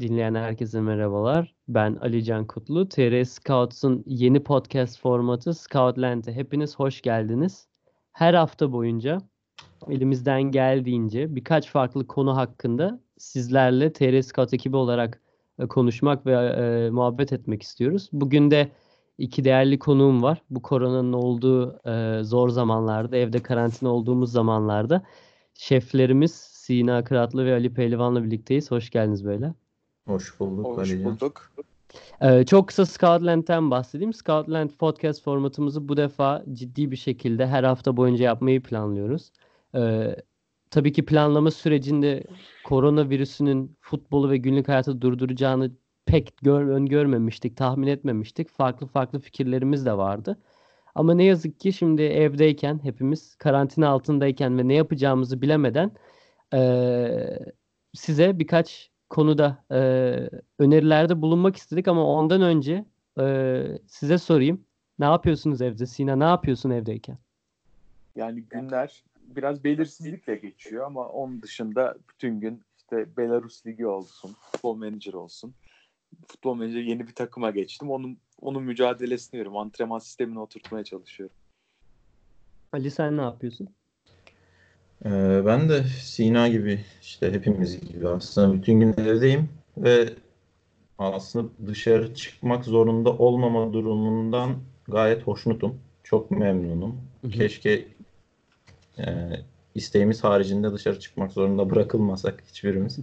Dinleyen herkese merhabalar. Ben Ali Can Kutlu. TR Scouts'un yeni podcast formatı Scoutland'e hepiniz hoş geldiniz. Her hafta boyunca elimizden geldiğince birkaç farklı konu hakkında sizlerle TR Scout ekibi olarak e, konuşmak ve e, muhabbet etmek istiyoruz. Bugün de iki değerli konuğum var. Bu koronanın olduğu e, zor zamanlarda, evde karantina olduğumuz zamanlarda şeflerimiz Sina Kıratlı ve Ali Pehlivan'la birlikteyiz. Hoş geldiniz böyle. Hoş bulduk. Hoş Alican. bulduk. Ee, çok kısa Scoutland'den bahsedeyim. Scoutland podcast formatımızı bu defa ciddi bir şekilde her hafta boyunca yapmayı planlıyoruz. Ee, tabii ki planlama sürecinde koronavirüsünün futbolu ve günlük hayatı durduracağını pek gör, öngörmemiştik, tahmin etmemiştik. Farklı farklı fikirlerimiz de vardı. Ama ne yazık ki şimdi evdeyken hepimiz karantina altındayken ve ne yapacağımızı bilemeden eee, size birkaç konuda e, önerilerde bulunmak istedik ama ondan önce e, size sorayım. Ne yapıyorsunuz evde? Sina ne yapıyorsun evdeyken? Yani günler biraz belirsizlikle geçiyor ama onun dışında bütün gün işte Belarus Ligi olsun, futbol menajer olsun. Futbol menajer yeni bir takıma geçtim. Onun onun mücadelesini veriyorum. Antrenman sistemini oturtmaya çalışıyorum. Ali sen ne yapıyorsun? Ee, ben de Sina gibi işte hepimiz gibi aslında bütün gün evdeyim ve aslında dışarı çıkmak zorunda olmama durumundan gayet hoşnutum. Çok memnunum. Hı hı. Keşke e, isteğimiz haricinde dışarı çıkmak zorunda bırakılmasak hiçbirimiz.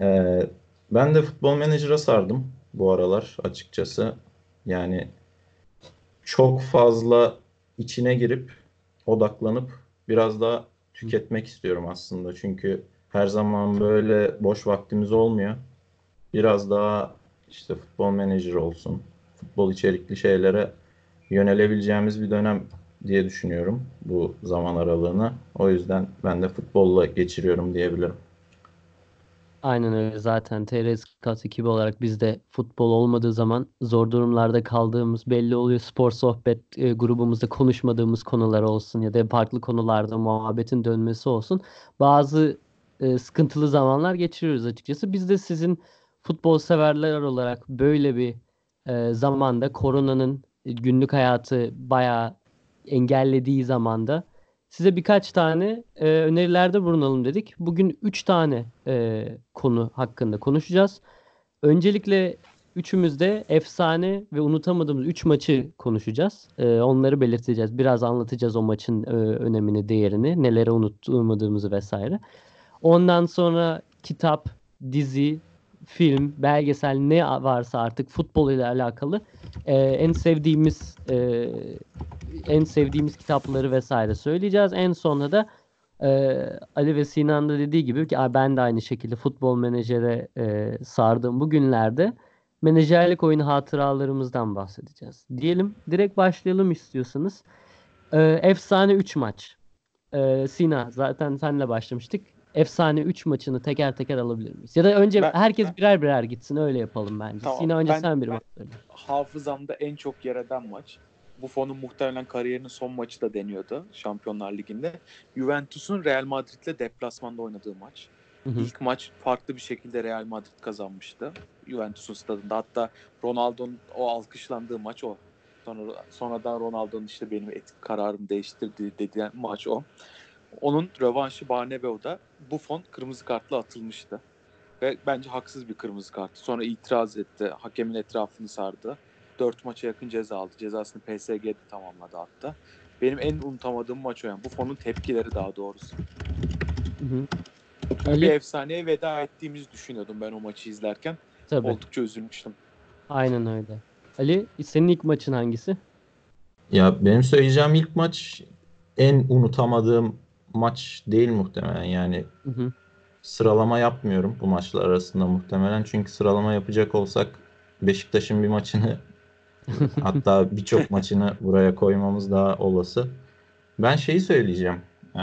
Ee, ben de futbol menajera sardım bu aralar açıkçası. Yani çok fazla içine girip odaklanıp biraz daha tüketmek istiyorum aslında. Çünkü her zaman böyle boş vaktimiz olmuyor. Biraz daha işte futbol menajer olsun, futbol içerikli şeylere yönelebileceğimiz bir dönem diye düşünüyorum bu zaman aralığını. O yüzden ben de futbolla geçiriyorum diyebilirim. Aynen öyle zaten TR Scout ekibi olarak biz de futbol olmadığı zaman zor durumlarda kaldığımız belli oluyor. Spor sohbet e, grubumuzda konuşmadığımız konular olsun ya da farklı konularda muhabbetin dönmesi olsun. Bazı e, sıkıntılı zamanlar geçiriyoruz açıkçası. Biz de sizin futbol severler olarak böyle bir e, zamanda koronanın günlük hayatı bayağı engellediği zamanda size birkaç tane e, önerilerde bulunalım dedik. Bugün 3 tane e, konu hakkında konuşacağız. Öncelikle üçümüz de efsane ve unutamadığımız 3 maçı konuşacağız. E, onları belirteceğiz. Biraz anlatacağız o maçın e, önemini, değerini, nelere unutmadığımızı vesaire. Ondan sonra kitap, dizi, film, belgesel ne varsa artık futbol ile alakalı e, en sevdiğimiz e, en sevdiğimiz kitapları vesaire söyleyeceğiz. En sonunda da e, Ali ve Sinan da dediği gibi ki "Aa, ben de aynı şekilde futbol menajere e, sardığım bu günlerde menajerlik oyunu hatıralarımızdan bahsedeceğiz. Diyelim direkt başlayalım istiyorsanız. E, efsane 3 maç. E, Sina zaten senle başlamıştık. Efsane 3 maçını teker teker alabilir miyiz? Ya da önce Ben- herkes birer birer gitsin öyle yapalım bence. Tamam, Sina önce ben- sen bir ben- maç söyle. Hafızamda en çok yer eden maç. Buffon'un muhtemelen kariyerinin son maçı da deniyordu Şampiyonlar Ligi'nde. Juventus'un Real Madrid'le deplasmanda oynadığı maç. Hı hı. İlk maç farklı bir şekilde Real Madrid kazanmıştı. Juventus'un stadında. Hatta Ronaldo'nun o alkışlandığı maç o. Sonra sonradan Ronaldo'nun işte benim etik kararımı değiştirdi dediği maç o. Onun rövanşı Barnebeu'da Buffon kırmızı kartla atılmıştı. Ve bence haksız bir kırmızı kart. Sonra itiraz etti. Hakemin etrafını sardı. Dört maça yakın ceza aldı. Cezasını PSG'de tamamladı hatta. Benim en unutamadığım maç o yani. Buffon'un tepkileri daha doğrusu. Hı hı. Bir Ali efsaneye veda ettiğimizi düşünüyordum ben o maçı izlerken. tabii. Oldukça üzülmüştüm. Aynen öyle. Ali senin ilk maçın hangisi? Ya benim söyleyeceğim ilk maç en unutamadığım maç değil muhtemelen. Yani Hı hı. sıralama yapmıyorum bu maçlar arasında muhtemelen. Çünkü sıralama yapacak olsak Beşiktaş'ın bir maçını hatta birçok maçını buraya koymamız daha olası. Ben şeyi söyleyeceğim. Ee,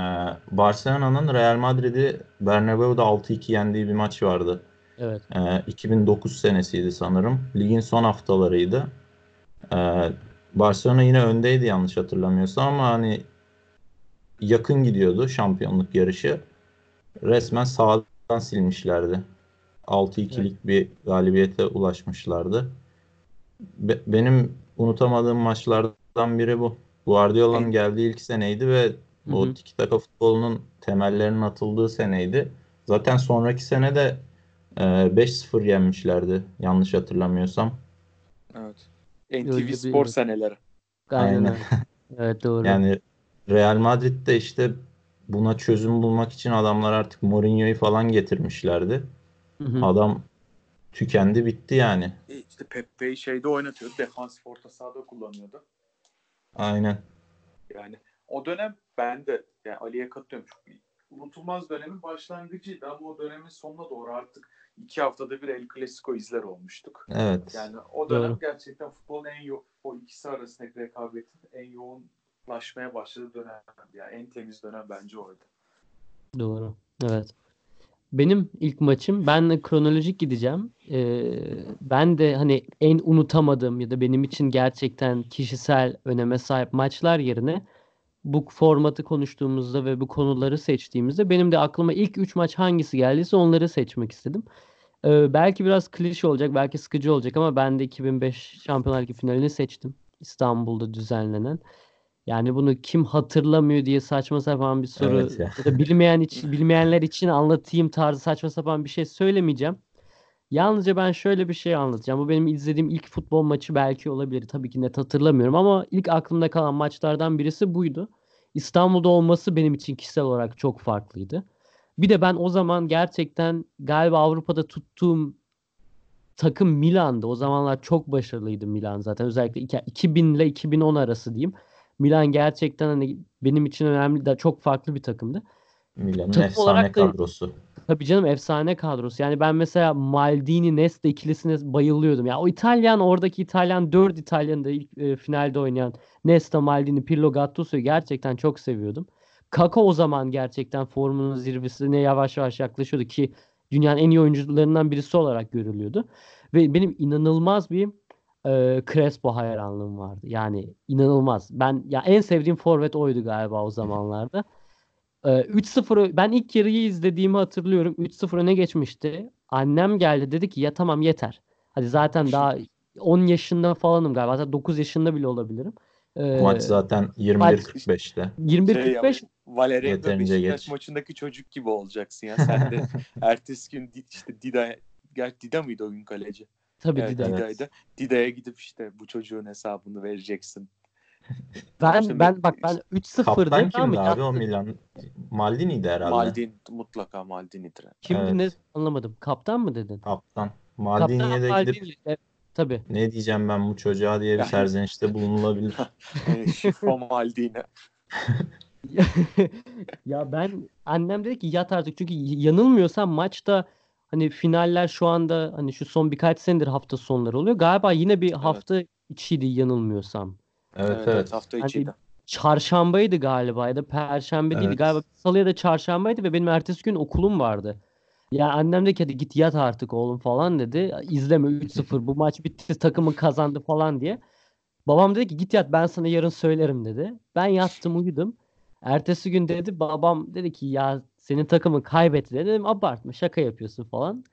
Barcelona'nın Real Madrid'i Bernabeu'da 6-2 yendiği bir maç vardı. Evet. Ee, 2009 senesiydi sanırım. Ligin son haftalarıydı. Ee, Barcelona yine öndeydi yanlış hatırlamıyorsam ama hani yakın gidiyordu şampiyonluk yarışı. Resmen sağdan silmişlerdi. 6-2'lik bir galibiyete ulaşmışlardı. Be- benim unutamadığım maçlardan biri bu. Guardiola'nın geldiği ilk seneydi ve Hı o tiki taka futbolunun temellerinin atıldığı seneydi. Zaten sonraki sene de e, 5-0 yenmişlerdi yanlış hatırlamıyorsam. Evet. NTV Spor seneleri. Aynen Aynen. Evet doğru. Yani Real Madrid de işte buna çözüm bulmak için adamlar artık Mourinho'yu falan getirmişlerdi. Hı hı. Adam tükendi bitti yani. E, İşte Pepe'yi şeyde oynatıyordu. Defansif orta sahada kullanıyordu. Aynen. Yani o dönem ben de yani Ali'ye katılıyorum. Çok unutulmaz dönemin başlangıcıydı ama o dönemin sonuna doğru artık iki haftada bir El Clasico izler olmuştuk. Evet. Yani o dönem Doğru. gerçekten futbolun en yo- o ikisi arasındaki rekabetin en yoğunlaşmaya başladığı dönem. Yani en temiz dönem bence oydu. Doğru. Evet. Benim ilk maçım ben de kronolojik gideceğim. Ee, ben de hani en unutamadığım ya da benim için gerçekten kişisel öneme sahip maçlar yerine bu formatı konuştuğumuzda ve bu konuları seçtiğimizde benim de aklıma ilk 3 maç hangisi geldiyse onları seçmek istedim. Ee, belki biraz klişe olacak, belki sıkıcı olacak ama ben de 2005 Şampiyonlar Ligi finalini seçtim. İstanbul'da düzenlenen. Yani bunu kim hatırlamıyor diye saçma sapan bir soru Evet ya. ya da bilmeyen için, bilmeyenler için anlatayım tarzı saçma sapan bir şey söylemeyeceğim. Yalnızca ben şöyle bir şey anlatacağım. Bu benim izlediğim ilk futbol maçı belki olabilir. Tabii ki net hatırlamıyorum ama ilk aklımda kalan maçlardan birisi buydu. İstanbul'da olması benim için kişisel olarak çok farklıydı. Bir de ben o zaman gerçekten galiba Avrupa'da tuttuğum takım Milan'dı. O zamanlar çok başarılıydı Milan zaten. Özellikle iki- 2000 ile 2010 arası diyeyim. Milan gerçekten hani benim için önemli de çok farklı bir takımdı. Milan'ın Takım efsane da- kadrosu. Tabii canım efsane kadrosu. Yani ben mesela Maldini Nesta ikilisine bayılıyordum. Ya o İtalyan oradaki İtalyan 4 İtalyan'ı da ilk e, finalde oynayan Nesta, Maldini, Pirlo, Gattuso'yu gerçekten çok seviyordum. Kaka o zaman gerçekten formunun zirvesine yavaş yavaş yaklaşıyordu ki dünyanın en iyi oyuncularından birisi olarak görülüyordu. Ve benim inanılmaz bir e, Crespo hayranlığım vardı. Yani inanılmaz. Ben ya en sevdiğim forvet oydu galiba o zamanlarda. Ee, 3-0 ben ilk yarıyı izlediğimi hatırlıyorum. 3-0 öne geçmişti. Annem geldi dedi ki ya tamam yeter. Hadi zaten daha 10 yaşında falanım galiba. Hatta 9 yaşında bile olabilirim. Ee, Maç zaten 21-45'te. 21-45 Şey Valeria Yeterince Beşiktaş geç. maçındaki çocuk gibi olacaksın ya. Sen de ertesi gün işte Dida Gerçi Dida mıydı o gün kaleci? Tabii Evet, Dida. Evet. Dida'ydı. Dida'ya gidip işte bu çocuğun hesabını vereceksin. Ben İşte ben bak ben 3-0 Kaptan kimdi abi o. Milan? Maldini'ydi herhalde. Maldini mutlaka Maldini'dir. Kimdi Evet. ne anlamadım. Kaptan mı dedin? Kaptan. Maldini'ye de gidip Maldini. Evet, tabii. ne diyeceğim ben bu çocuğa diye bir serzenişte bulunulabilir. Şifo Maldini. Ya ben annem dedi ki yat artık çünkü yanılmıyorsam maçta hani finaller şu anda hani şu son birkaç senedir hafta sonları oluyor. Galiba yine bir hafta içiydi yanılmıyorsam. Evet Evet, evet. evet hafta Hani içiydi. Çarşambaydı galiba ya da perşembe değildi. Evet. Galiba salı ya da çarşambaydı ve benim ertesi gün okulum vardı. Ya annem de ki hadi git yat artık oğlum falan dedi. İzleme 3-0 bu maç bitti takımın kazandı falan diye. Babam dedi ki git yat ben sana yarın söylerim dedi. Ben yattım uyudum. Ertesi gün dedi babam dedi ki ya senin takımın kaybetti dedi. Dedim abartma şaka yapıyorsun falan.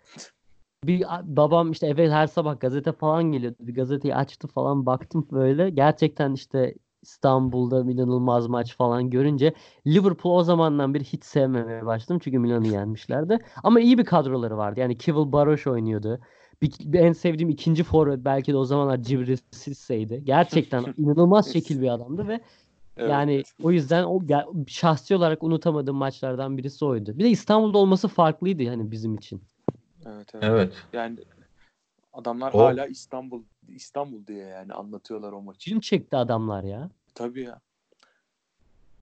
Bir babam işte eve her sabah gazete falan geliyordu. Bir gazeteyi açtı falan baktım böyle. Gerçekten işte İstanbul'da inanılmaz maç falan görünce Liverpool o zamandan beri hiç sevmemeye başladım. Çünkü Milan'ı yenmişlerdi. Ama iyi bir kadroları vardı. Yani Kivil Baroş oynuyordu. Bir, bir en sevdiğim ikinci forvet belki de o zamanlar Cibril Sisse'ydi. Gerçekten inanılmaz şekil bir adamdı ve Evet. yani o yüzden o ya- şahsi olarak unutamadığım maçlardan birisi oydu. Bir de İstanbul'da olması farklıydı hani bizim için. Evet, evet. Evet. Yani adamlar O- hala İstanbul İstanbul diye yani anlatıyorlar o maçı. Film çekti adamlar ya. Tabii ya.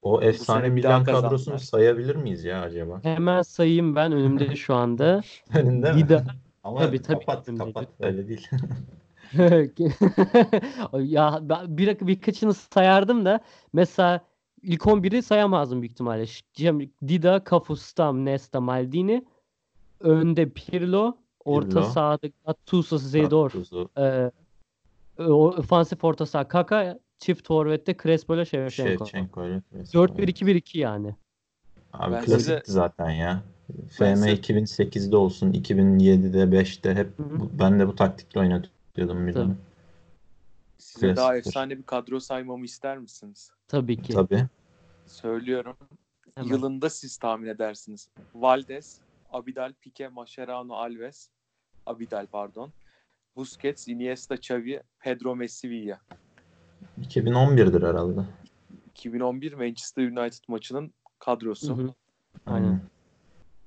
O efsane Milan kadrosunu kazandılar. sayabilir miyiz ya acaba? Hemen sayayım ben önümde şu anda. Önünde mi? Dida. Ama Tabii, tabii. kapat kapat öyle değil. Ya ben bir, birkaçını sayardım da mesela ilk 11'i sayamazdım büyük ihtimalle. Dida, Cafu, Stam, Nesta, Maldini. Önde Pirlo. Orta Pirlo. sahada Gattuso. Gattuso. Ee, o- ofansif orta saha Kaka. Çift forvette Crespo ile Shevchenko. Şevçenko ile. 4-1-2-1-2 yani. Abi Ben klasikti size- zaten ya. FM Mesela- 2008'de olsun, 2007'de, 5'te hep bu- ben de bu taktikle oynatıyordum bir Tabii. Size daha Klasiktir. efsane bir kadro saymamı ister misiniz? Tabii ki. Tabii. Söylüyorum. Hemen. Yılında siz tahmin edersiniz. Valdes, Abidal, Pique, Mascherano, Alves, Abidal pardon. Busquets, Iniesta, Xavi, Pedro Messi, Villa. 2011'dir herhalde. 2011 Manchester United maçının kadrosu. Hı hı. Aynen.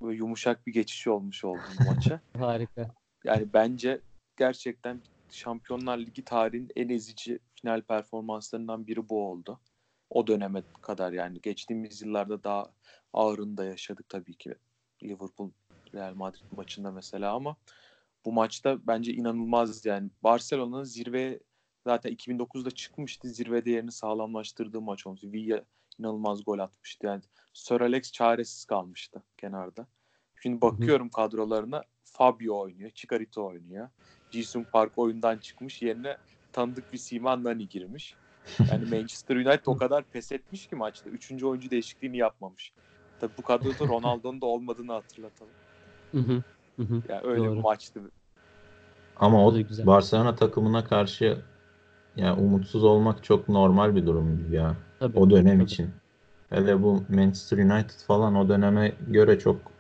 Böyle yumuşak bir geçiş olmuş oldu bu maça. Harika. Yani bence gerçekten Şampiyonlar Ligi tarihinin en ezici final performanslarından biri bu oldu. O döneme kadar yani geçtiğimiz yıllarda daha ağırını da yaşadık tabii ki Liverpool Real Madrid maçında mesela ama bu maçta bence inanılmaz yani Barcelona'nın zirve zaten 2009'da çıkmıştı zirvede yerini sağlamlaştırdığı maç olmuştu. Villa inanılmaz gol atmıştı yani Sir Alex çaresiz kalmıştı kenarda. Şimdi bakıyorum kadrolarına Fabio oynuyor, Chicarito oynuyor. Jisung Park oyundan çıkmış yerine tanıdık bir Sima Nani girmiş. Yani Manchester United o kadar pes etmiş ki maçta. Üçüncü oyuncu değişikliğini yapmamış. Tabii bu kadroda Ronaldo'nun da olmadığını hatırlatalım. Hı hı. Yani öyle Doğru. bir maçtı. Ama o güzel. Barcelona takımına karşı ya umutsuz olmak çok normal bir durum ya. Tabii. O dönem Tabii. için. Hele bu Manchester United falan o döneme göre çok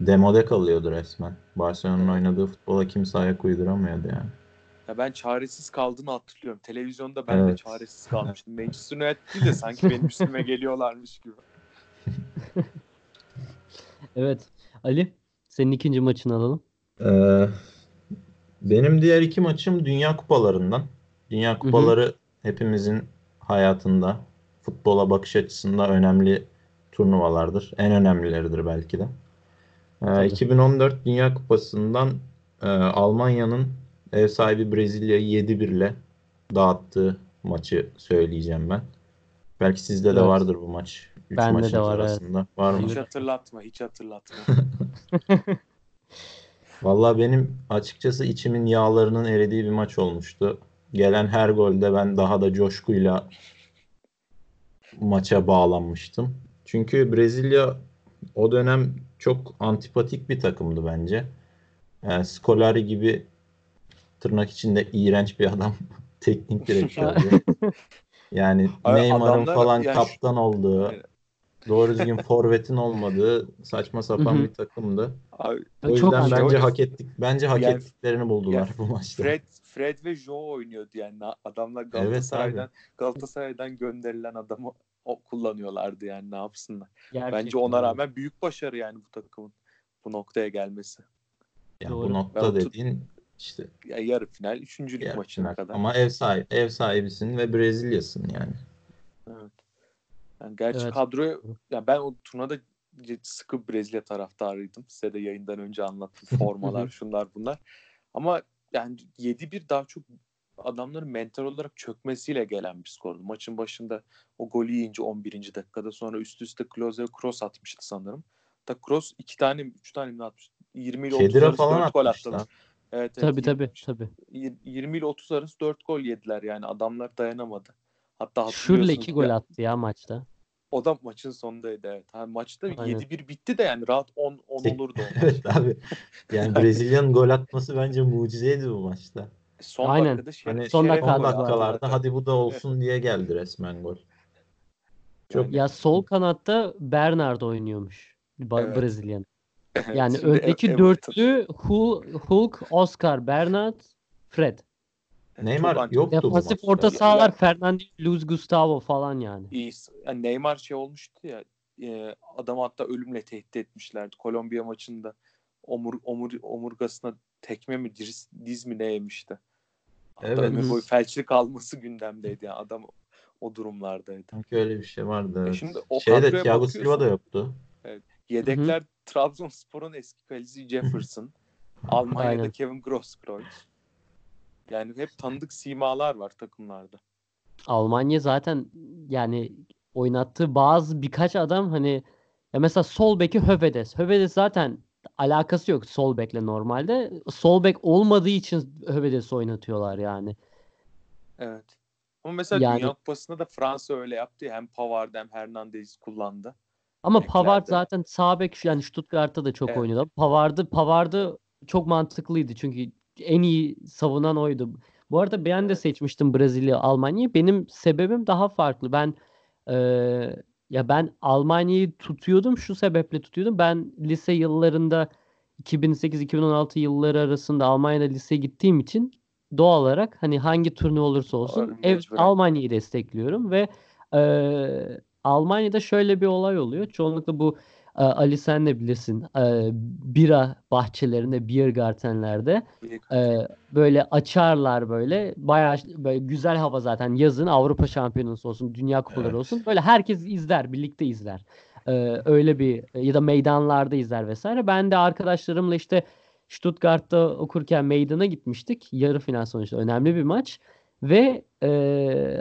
demode kalıyordu resmen. Barcelona'nın oynadığı futbola kimse ayak uyduramıyordu yani. Ya ben çaresiz kaldığını hatırlıyorum. Televizyonda ben de Evet. çaresiz kalmıştım. Manchester United değil de sanki benim üstüme geliyorlarmış gibi. Evet. Ali, senin ikinci maçını alalım. Ee, benim diğer iki maçım Dünya Kupalarından. Dünya Kupaları hepimizin hayatında, futbola bakış açısında önemli turnuvalardır. En önemlileridir belki de. Ee, Tabii. 2014 Dünya Kupası'ndan e, Almanya'nın ev sahibi Brezilya'yı 7-1 ile dağıttığı maçı söyleyeceğim ben. Belki sizde de Evet. vardır bu maç. Üç Bende maçın de var, evet. arasında. Var mı? Hiç hatırlatma, hiç hatırlatma. Vallahi benim açıkçası içimin yağlarının eridiği bir maç olmuştu. Gelen her golde ben daha da coşkuyla maça bağlanmıştım. Çünkü Brezilya o dönem çok antipatik bir takımdı bence. Yani Scolari gibi tırnak içinde iğrenç bir adam teknik direktördü. Yani Neymar'ın falan yani- kaptan olduğu, Evet. doğru düzgün forvetin olmadığı saçma sapan bir takımdı. Abi, O Çok yüzden anti- bence Öyle- hak ettik. Bence hak Yani- ettiklerini buldular yani bu maçta. Fred Fred ve Joe oynuyordu yani adamlar Galatasaray'dan abi. Galatasaray'dan gönderilen adamı o kullanıyorlardı yani ne yapsınlar. Bence Gerçekten ona öyle. rağmen büyük başarı yani bu takımın bu noktaya gelmesi. Yani Doğru. bu nokta Ben tut- dediğin işte Ya yarı final, üçüncülük yarı maçına final. kadar. Ama ev sahibi, ev sahibisin ve Brezilya'sın yani. Evet. Yani gerçi Evet. kadroyu ya ben o turnada sıkı Brezilya taraftarıydım. Size de yayından önce anlattım. Formalar, şunlar bunlar. Ama yani 7-1 daha çok adamların mental olarak çökmesiyle gelen bir skordu. Maçın başında o golü yiyince 11. dakikada sonra üst üste Klose cross atmıştı sanırım. Da cross iki tane üç tane mi ne atmıştı? 20 ile 30 Kedira arası falan 4 gol attılar. Evet, evet, Tabii yirmi- tabii tabii. yir- 20 ile 30 arası 4 gol yediler yani adamlar dayanamadı. Hatta Şurla hatırlıyorsunuz iki gol ya- attı ya maçta. o da maçın sonundaydı evet. Ha, maçta Aynen. 7-1 bitti de yani rahat 10 10 olurdu o maç. Evet abi. Yani Brezilya'nın gol atması bence mucizeydi bu maçta. Son Aynen. dakikada şey, Hani Son son dakika attı dakikalarda hadi bu da olsun diye geldi resmen gol. Çok Ya sol kanatta Bernard oynuyormuş. Evet. Brezilya'nın. Yani Şimdi öndeki Everton. dörtlü Hul- Hulk, Oscar, Bernard, Fred. Neymar yoktu bu Defansif orta sahalar Fernandinho, Luis Gustavo falan yani. iyi. Yani Neymar şey olmuştu ya e, adamı hatta ölümle tehdit etmişlerdi. Kolombiya maçında omur, omur, omurgasına tekme mi diz, diz mi ne yemişti. Evet. ömür boyu felçli kalması gündemdeydi yani adam o durumlardaydı. Sanki öyle bir şey vardı. E evet. şimdi o Şeyde Thiago. Silva da yoktu. Yedekler Trabzonspor'un eski kalecisi Jefferson. Almanya'da Aynen. Kevin Grosskreutz. Yani hep tanıdık simalar var takımlarda. Almanya zaten yani oynattığı bazı birkaç adam hani ya mesela sol beki Hövedes. Hövedes zaten alakası yok sol bekle normalde. Sol bek olmadığı için Hövedes'i oynatıyorlar yani. Evet. Ama mesela Yani- Dünya Kupası'nda da Fransa öyle yaptı. ya, Hem Pavard hem Hernandez kullandı. Ama Beklerde. Pavard zaten sağ bek yani Stuttgart'ta da çok Evet. oynadı. Pavard'ı Pavard'ı çok mantıklıydı çünkü en iyi savunan oydu. Bu arada ben de seçmiştim Brezilya, Almanya'yı. Benim sebebim daha farklı. Ben eee, ya ben Almanya'yı tutuyordum şu sebeple tutuyordum. Ben lise yıllarında 2008-2016 yılları arasında Almanya'da liseye gittiğim için doğal olarak hani hangi turnuva olursa olsun ev. Almanya'yı destekliyorum ve eee, Almanya'da şöyle bir olay oluyor. Çoğunlukla bu e, Ali sen de bilirsin e, bira bahçelerinde, Biergartenlerde e, böyle açarlar böyle bayağı böyle güzel hava zaten yazın Avrupa Şampiyonası olsun, Dünya Kupaları Evet. olsun böyle herkes izler, birlikte izler. E, öyle bir ya da meydanlarda izler vesaire. Ben de arkadaşlarımla işte Stuttgart'ta okurken meydana gitmiştik. Yarı final sonuçta önemli bir maç. Ve e,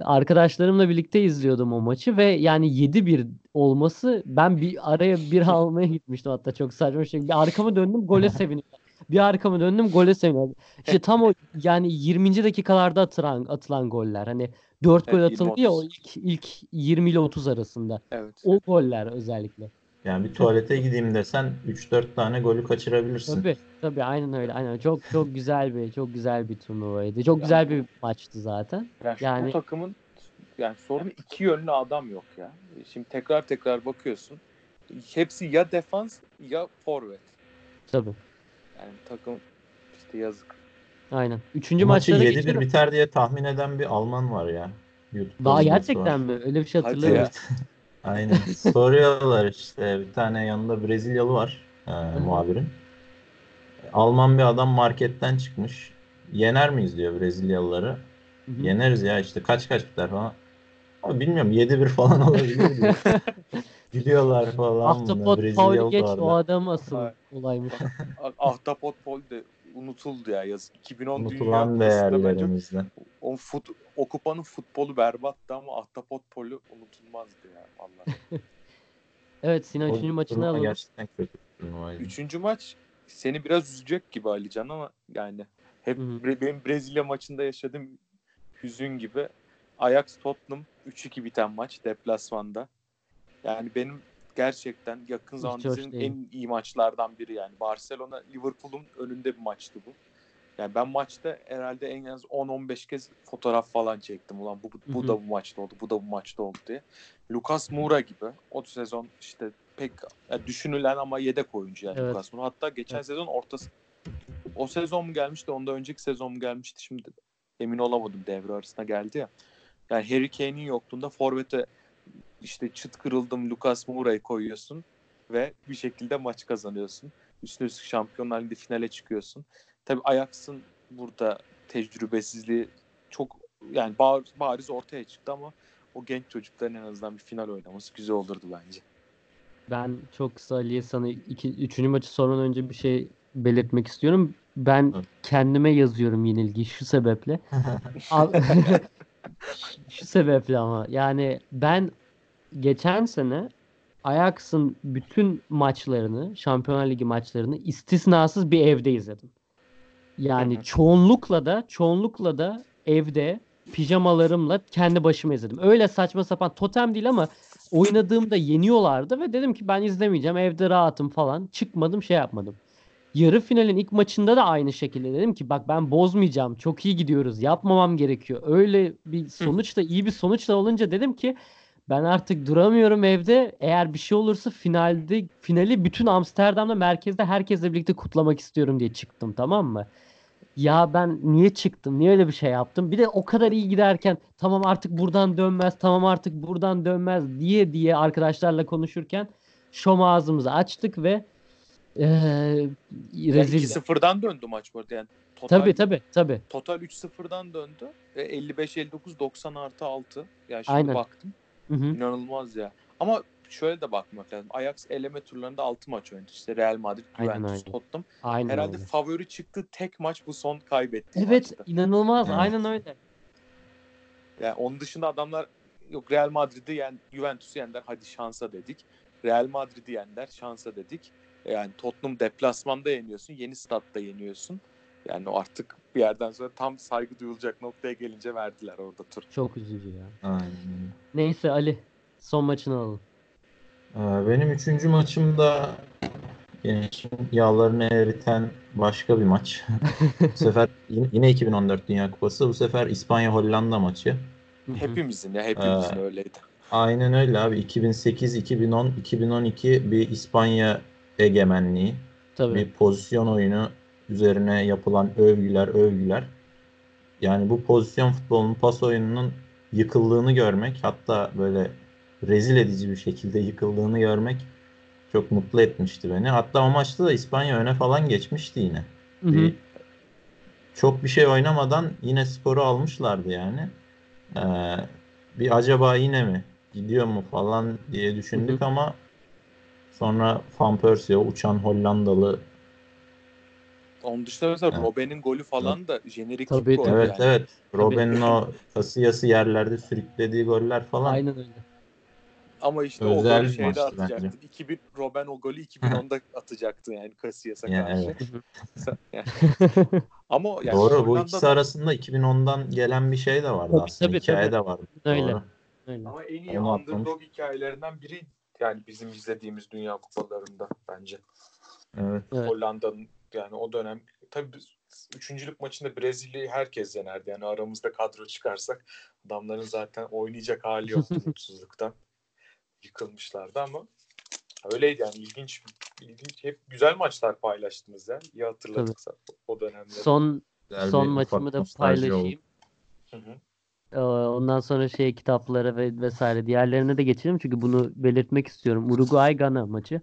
arkadaşlarımla birlikte izliyordum o maçı ve yani 7-1 olması ben bir araya bir almaya gitmiştim hatta çok saçma bir şey. Bir arkama döndüm gole seviniyorum. Bir arkama döndüm gole seviniyorum. İşte tam o yani 20. dakikalarda atılan atılan goller. Hani 4 gol Evet, atıldı ya o 20-30. ilk ilk 20 ile 30 arasında. Evet. O goller özellikle. Yani bir tuvalete gideyim desen 3-4 tane golü kaçırabilirsin. Tabii tabii aynen öyle. Aynen çok çok güzel bir çok güzel bir turnuvaydı. Çok Yani güzel bir maçtı zaten. Yani, Yani- bu takımın yani sorunu iki yönlü adam yok ya. Şimdi tekrar tekrar bakıyorsun. Hepsi ya defans ya forvet. Tabii. Yani takım işte yazık. Aynen. Üçüncü Bu maçı maçlara 7-1 geçelim. biter diye tahmin eden bir Alman var ya. YouTube'da Daha gerçekten var. mi? Öyle bir şey ya. Aynen. Soruyorlar işte bir tane yanında Brezilyalı var e, muhabirin. Alman bir adam marketten çıkmış. Yener miyiz diyor Brezilyalıları. Hı hı. Yeneriz ya işte kaç kaç biter falan. Ama bilmiyorum 7-1 falan olabilir diyor. Gülüyorlar falan. Ahtapot Paul geç o adam asıl olaymış. Ah- Ahtapot Pol de unutuldu ya yazık. 2010 Dünya Unutulan değerlerimizden. o, fut, o kupanın futbolu berbattı ama Ahtapot Pol'ü unutulmazdı ya vallahi. Evet Sinan O üçüncü maçını turnuva alalım. Gerçekten kötü bir turnuvaydı. Üçüncü maç seni biraz üzecek gibi Alican ama yani hep Hı hı. Bre- benim Brezilya maçında yaşadığım hüzün gibi Ajax Tottenham 3-2 biten maç deplasmanda. Yani benim gerçekten yakın izlediğim değil. en iyi maçlardan biri yani. Barcelona Liverpool'un önünde bir maçtı bu. Yani ben maçta herhalde en az 10-15 kez fotoğraf falan çektim. Ulan bu, bu hı. da bu maçta oldu, bu da bu maçta oldu diye. Lucas Moura gibi o sezon işte pek ya düşünülen ama yedek oyuncu yani Evet. Lucas Moura. Hatta geçen Evet. sezon ortası o sezon mu gelmişti, ondan önceki sezon mu gelmişti şimdi emin olamadım devre arasında geldi ya. Yani Harry Kane'in yokluğunda forvete işte çıt kırıldım Lucas Moura'yı koyuyorsun ve bir şekilde maç kazanıyorsun. Üstüne üstlük Şampiyonlar Ligi finale çıkıyorsun. Tabii Ajax'ın burada tecrübesizliği çok yani bariz, bariz ortaya çıktı ama o genç çocukların en azından bir final oynaması güzel olurdu bence. Ben çok kısa Ali'ye sana iki, üçüncü maçı sormadan önce bir şey belirtmek istiyorum. Ben Evet. kendime yazıyorum yenilgiyi şu sebeple. Şu sebeple ama yani ben geçen sene Ajax'ın bütün maçlarını, Şampiyonlar Ligi maçlarını istisnasız bir evde izledim. Yani Hı hı. çoğunlukla da çoğunlukla da evde pijamalarımla kendi başıma izledim. Öyle saçma sapan totem değil ama oynadığımda yeniyorlardı ve dedim ki ben izlemeyeceğim evde rahatım falan. Çıkmadım şey yapmadım. Yarı finalin ilk maçında da aynı şekilde dedim ki bak ben bozmayacağım. Çok iyi gidiyoruz. Yapmamam gerekiyor. Öyle bir sonuçta iyi bir sonuçla olunca dedim ki ben artık duramıyorum evde. Eğer bir şey olursa finalde finali bütün Amsterdam'da merkezde herkesle birlikte kutlamak istiyorum diye çıktım tamam mı? Ya ben niye çıktım? Niye öyle bir şey yaptım? Bir de o kadar iyi giderken tamam artık buradan dönmez, tamam artık buradan dönmez diye diye arkadaşlarla konuşurken şom ağzımızı açtık ve Yani rezil. 2-0'dan döndü maç bu arada. Yani total, Tabii tabii tabii. total 3-0'dan döndü. Ve 55-59 90 artı 6. Yani şimdi Aynen. baktım. Hı hı. İnanılmaz ya. Ama şöyle de bakmak lazım. Ajax eleme turlarında 6 maç oynadı. İşte Real Madrid, Aynen Juventus, öyle. Tottenham. Aynen Herhalde öyle. favori çıktı tek maç bu son kaybettiği Evet, maçtı. inanılmaz. Evet. Aynen öyle. Yani onun dışında adamlar yok Real Madrid'i yen, Juventus'u yendiler hadi şansa dedik. Real Madrid'i yendiler şansa dedik. Yani Tottenham deplasmanda yeniyorsun, yeni statta yeniyorsun. Yani o artık bir yerden sonra tam saygı duyulacak noktaya gelince verdiler orada tur. Çok üzücü ya. Aynen. Neyse Ali, son maçını alalım. Ee, Benim üçüncü maçım da gençin yağlarını eriten başka bir maç. Bu sefer yine yine 2014 Dünya Kupası. Bu sefer İspanya-Hollanda maçı. Hepimizin ya hepimizin Ee, öyleydi. Aynen öyle abi. 2008, 2010, 2012 bir İspanya egemenliği. Tabii. Bir pozisyon oyunu üzerine yapılan övgüler, övgüler. Yani bu pozisyon futbolunun, pas oyununun yıkıldığını görmek, hatta böyle rezil edici bir şekilde yıkıldığını görmek çok mutlu etmişti beni. Hatta o maçta da İspanya öne falan geçmişti yine. Hı hı. Bir, çok bir şey oynamadan yine skoru almışlardı yani. Ee, bir acaba yine mi gidiyor mu falan diye düşündük Hı hı. ama sonra Van Persie o uçan Hollandalı Onun dışında mesela Evet. Robben'in golü falan da jenerik Tabii, gol evet yani. evet Robben'in o Casillas'ı yerlerde sürüklediği goller falan Aynen öyle. Ama işte o Özel golü bir şeyde maçtı atacaktı. bence. 2000 Robben o golü 2010'da atacaktı yani Casillas'a Ya, karşı. evet. Yani. Ama yani Doğru bu ikisi arasında 2010'dan gelen bir şey de vardı Tabii, aslında. tabii, Hikaye tabii. de vardı. Öyle. Doğru. öyle. Ama en iyi Onu atlamış. underdog hikayelerinden biri yani bizim izlediğimiz Dünya Kupalarında bence. Evet. Hollanda'nın yani o dönem tabii üçüncülük maçında Brezilya'yı herkes yenerdi. Yani aramızda kadro çıkarsak adamların zaten oynayacak hali yoktu mutsuzluktan. Yıkılmışlardı ama öyleydi yani ilginç ilginç hep güzel maçlar paylaştınız ya. İyi hatırladık o dönemleri. Son Güzel son maçımı da paylaşayım. Hı hı. Ee, Ondan sonra şey kitaplara ve vesaire diğerlerine de geçelim çünkü bunu belirtmek istiyorum. Uruguay Gana maçı.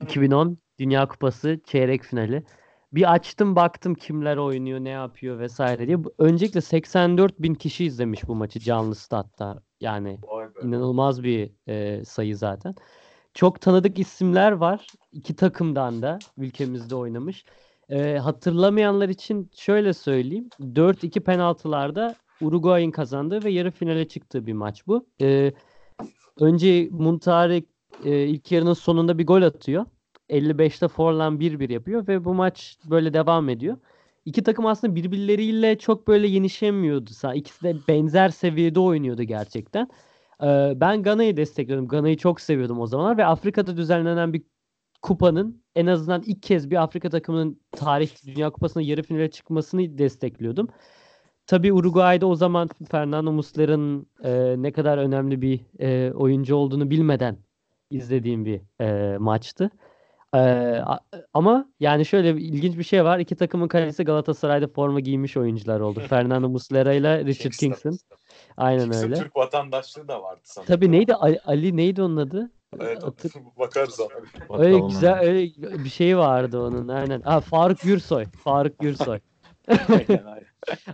2010 Dünya Kupası çeyrek finali. Bir açtım baktım kimler oynuyor, ne yapıyor vesaire diye. Öncelikle 84 bin kişi izlemiş bu maçı canlı statta. Yani inanılmaz bir e, sayı zaten. Çok tanıdık isimler var. İki takımdan da ülkemizde oynamış. E, hatırlamayanlar için şöyle söyleyeyim. 4-2 penaltılarda Uruguay'ın kazandığı ve yarı finale çıktığı bir maç bu. E, önce Muntari e, ilk yarının sonunda bir gol atıyor. 55'te Forlan 1-1 yapıyor ve bu maç böyle devam ediyor. İki takım aslında birbirleriyle çok böyle yenişemiyordu. İkisi de benzer seviyede oynuyordu gerçekten. Ee, ben Gana'yı destekliyordum. Gana'yı çok seviyordum o zamanlar ve Afrika'da düzenlenen bir kupanın en azından ilk kez bir Afrika takımının tarih Dünya Kupası'na yarı finale çıkmasını destekliyordum. Tabii Uruguay'da o zaman Fernando Muslera'nın e, ne kadar önemli bir e, oyuncu olduğunu bilmeden izlediğim bir e, maçtı. E, a- ama yani şöyle bir ilginç bir şey var. İki takımın kalecisi Galatasaray'da forma giymiş oyuncular oldu. Fernando Muslera ile Richard Kingston. Aynen Kingston öyle. Türk vatandaşlığı da vardı sanırım. Tabii neydi Ali, Ali neydi onun adı? Evet, Hatır- bakarız ona. öyle Bakalım güzel öyle bir şey vardı onun aynen. Ha, Faruk Gürsoy. Faruk Gürsoy. Aynen, aynen.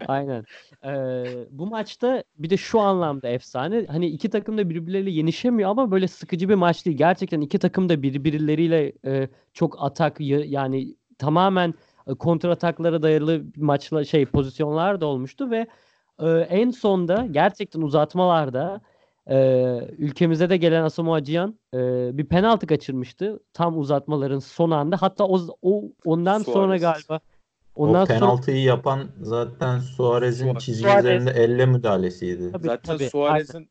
Aynen. Ee, bu maçta bir de şu anlamda efsane. Hani iki takım da birbirleriyle yenişemiyor ama böyle sıkıcı bir maç değil. Gerçekten iki takım da birbirleriyle e, çok atak yani tamamen e, kontra ataklara dayalı maçla şey pozisyonlar da olmuştu ve e, en sonda gerçekten uzatmalarda e, ülkemize de gelen Asamoah Gyan e, bir penaltı kaçırmıştı tam uzatmaların son anda. Hatta o, o ondan sonra Suarez. galiba ondan o sonra penaltıyı yapan zaten Suarez'in Suarez. çizgi Suarez. üzerinde elle müdahalesiydi. Tabii, Zaten tabii, Suarez'in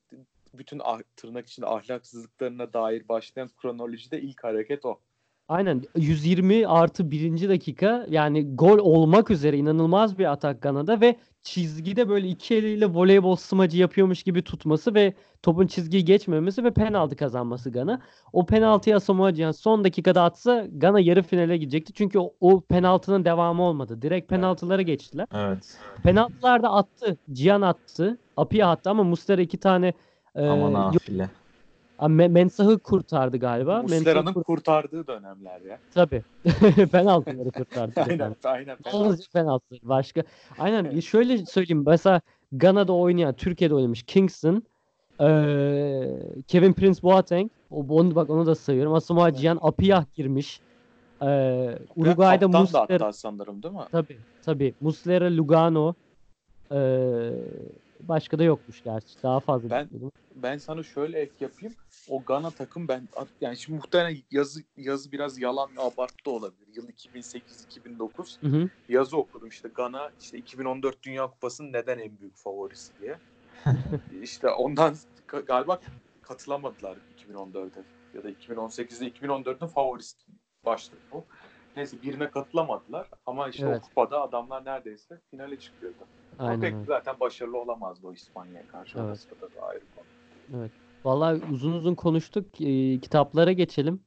bütün ah, tırnak içinde ahlaksızlıklarına dair başlayan kronolojide ilk hareket o. Aynen 120 artı birinci dakika yani gol olmak üzere inanılmaz bir atak Gana'da ve çizgide böyle iki eliyle voleybol smacı yapıyormuş gibi tutması ve topun çizgiyi geçmemesi ve penaltı kazanması Gana. O penaltıyı Asamoah Gyan son dakikada atsa Gana yarı finale gidecekti. Çünkü o, o penaltının devamı olmadı. Direkt penaltılara geçtiler. Evet. Penaltılarda attı. Cihan attı. Apia attı ama Muslera iki tane e, Aman afile. Me- Mensah'ı kurtardı galiba. Muslera'nın kur- kurtardığı dönemler ya. Tabii. Penaltıları kurtardı. Aynen, aynen. Yalnızca penaltıları. Başka. Aynen. Şöyle söyleyeyim. Mesela Gana'da oynayan, Türkiye'de oynamış Kingston, eee, Kevin Prince Boateng, o, onu, bak onu da sayıyorum. Asamoah Gyan, Apiyah girmiş. Eee Uruguay'da da Muslera, hatta sanırım değil mi? tabii, tabii. Muslera, Lugano, eee, başka da yokmuş gerçi. Daha fazla Ben- bilmiyordum. Ben sana şöyle ek yapayım. O Gana takım ben yani şimdi muhtemelen yazı yazı biraz yalan ve abartı olabilir. Yıl 2008-2009 Hı hı. yazı okudum işte Gana işte 2014 Dünya Kupası'nın neden en büyük favorisi diye. işte ondan ga- galiba katılamadılar 2014'e. ya da 2018'de 2014'ün favorisi başlık bu. Neyse birine katılamadılar ama işte Evet. o kupada adamlar neredeyse finale çıkıyordu. Aynen pek zaten başarılı olamazdı o İspanya'ya karşı. Evet. Orası da ayrı konu. Vallahi uzun uzun konuştuk. Ee, kitaplara geçelim.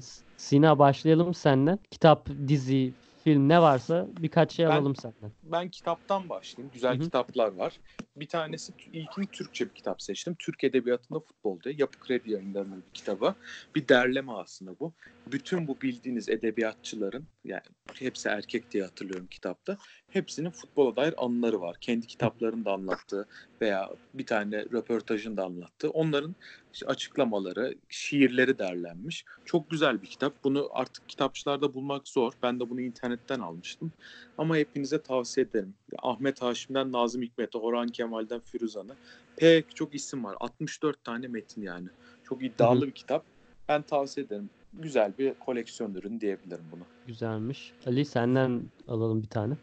S- Sina başlayalım senden. Kitap, dizi, film ne varsa birkaç şey Ben- alalım senden. Ben kitaptan başlayayım. Güzel Hı hı. kitaplar var. Bir tanesi ilkini Türkçe bir kitap seçtim. Türk Edebiyatı'nda Futbol diye. Yapı Kredi yayınlarının bir kitabı. Bir derleme aslında bu. Bütün bu bildiğiniz edebiyatçıların yani hepsi erkek diye hatırlıyorum kitapta. Hepsinin futbola dair anıları var. Kendi kitaplarını da anlattığı veya bir tane röportajını da anlattığı. Onların işte açıklamaları, şiirleri derlenmiş. Çok güzel bir kitap. Bunu artık kitapçılarda bulmak zor. Ben de bunu internetten almıştım. Ama hepinize tavsiye ederim. Ahmet Haşim'den Nazım Hikmet'e, Orhan Kemal'den Firuzan'a pek çok isim var. 64 tane metin yani. Çok iddialı Hı bir kitap. Ben tavsiye ederim. Güzel bir koleksiyon ürünü diyebilirim buna. Güzelmiş. Ali senden alalım bir tane.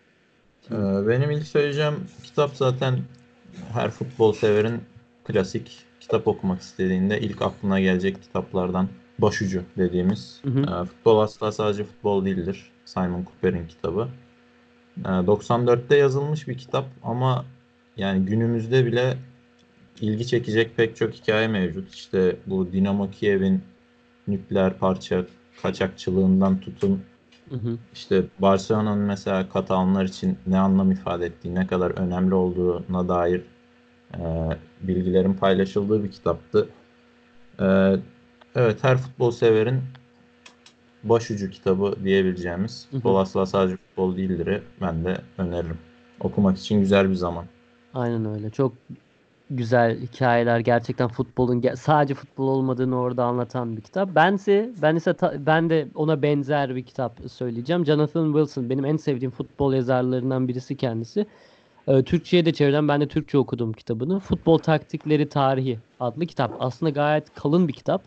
Ee, benim ilk söyleyeceğim kitap zaten her futbol severin klasik kitap okumak istediğinde ilk aklına gelecek kitaplardan başucu dediğimiz. Hı hı. Ee, futbol asla sadece futbol değildir. Simon Cooper'in kitabı. Ee, 94'te yazılmış bir kitap ama yani günümüzde bile ilgi çekecek pek çok hikaye mevcut. İşte bu Dinamo Kiev'in nükleer parça kaçakçılığından tutun Hı hı. işte Barcelona'nın mesela Katalanlar için ne anlam ifade ettiği, ne kadar önemli olduğuna dair e, bilgilerin paylaşıldığı bir kitaptı. E, evet, her futbol severin başucu kitabı diyebileceğimiz. Hı hı. Sadece futbol değildir. Ben de öneririm. Okumak için güzel bir zaman. Aynen öyle. Çok güzel hikayeler gerçekten futbolun sadece futbol olmadığını orada anlatan bir kitap. Bense ben ise ta- ben de ona benzer bir kitap söyleyeceğim. Jonathan Wilson benim en sevdiğim futbol yazarlarından birisi kendisi. Ee, Türkçe'ye de çeviren ben de Türkçe okudum kitabını. Futbol Taktikleri Tarihi adlı kitap. Aslında gayet kalın bir kitap.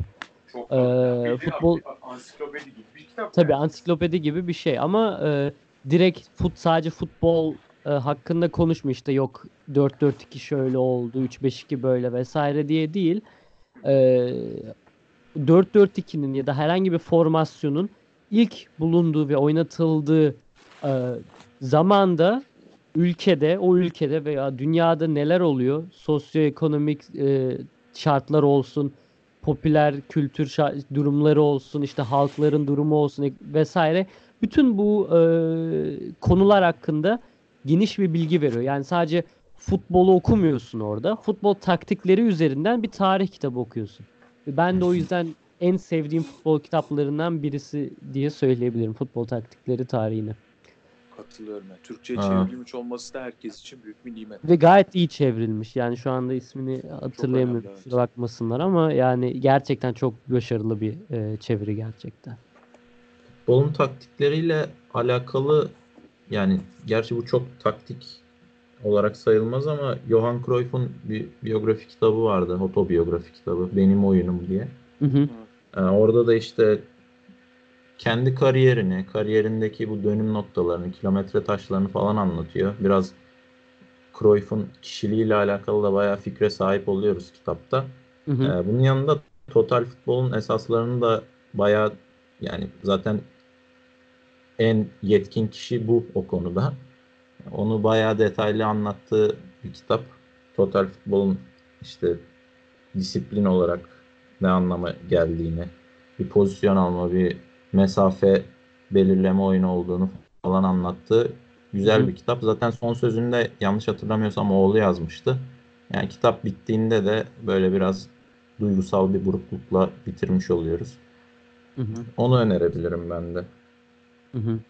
Çok Ee, futbol- ansiklopedi gibi bir kitap. Tabii yani. ansiklopedi gibi bir şey ama e, direkt fut sadece futbol e, hakkında konuşmuyor işte yok 4-4-2 şöyle oldu 3-5-2 böyle vesaire diye değil. E, 4-4-2'nin ya da herhangi bir formasyonun ilk bulunduğu ve oynatıldığı e, zamanda ülkede o ülkede veya dünyada neler oluyor sosyoekonomik e, şartlar olsun popüler kültür şa- durumları olsun, işte halkların durumu olsun vesaire. Bütün bu e, konular hakkında geniş bir bilgi veriyor. Yani sadece futbolu okumuyorsun orada. Futbol taktikleri üzerinden bir tarih kitabı okuyorsun. Ben de o yüzden en sevdiğim futbol kitaplarından birisi diye söyleyebilirim. Futbol taktikleri tarihini. Katılıyorum. Yani. Türkçe'ye çevrilmiş olması da herkes için büyük bir nimet. Ve gayet iyi çevrilmiş. Yani şu anda ismini hatırlayamıyorum. evet. Bakmasınlar ama yani gerçekten çok başarılı bir e, çeviri gerçekten. Futbolun taktikleriyle alakalı yani gerçi bu çok taktik olarak sayılmaz ama Johan Cruyff'un bir biyografi kitabı vardı. Otobiyografi kitabı. Benim Oyunum diye. Hı hı. Ee, orada da işte kendi kariyerini, kariyerindeki bu dönüm noktalarını, kilometre taşlarını falan anlatıyor. Biraz Cruyff'un kişiliğiyle alakalı da bayağı fikre sahip oluyoruz kitapta. Hı hı. Ee, bunun yanında total futbolun esaslarını da bayağı yani zaten en yetkin kişi bu o konuda. Onu bayağı detaylı anlattığı bir kitap. Total futbolun işte disiplin olarak ne anlama geldiğini, bir pozisyon alma, bir mesafe belirleme oyunu olduğunu falan anlattığı güzel Hı bir kitap. Zaten son sözünde yanlış hatırlamıyorsam oğlu yazmıştı. Yani kitap bittiğinde de böyle biraz duygusal bir buruklukla bitirmiş oluyoruz. Hı hı. Onu önerebilirim ben de. Hı hı.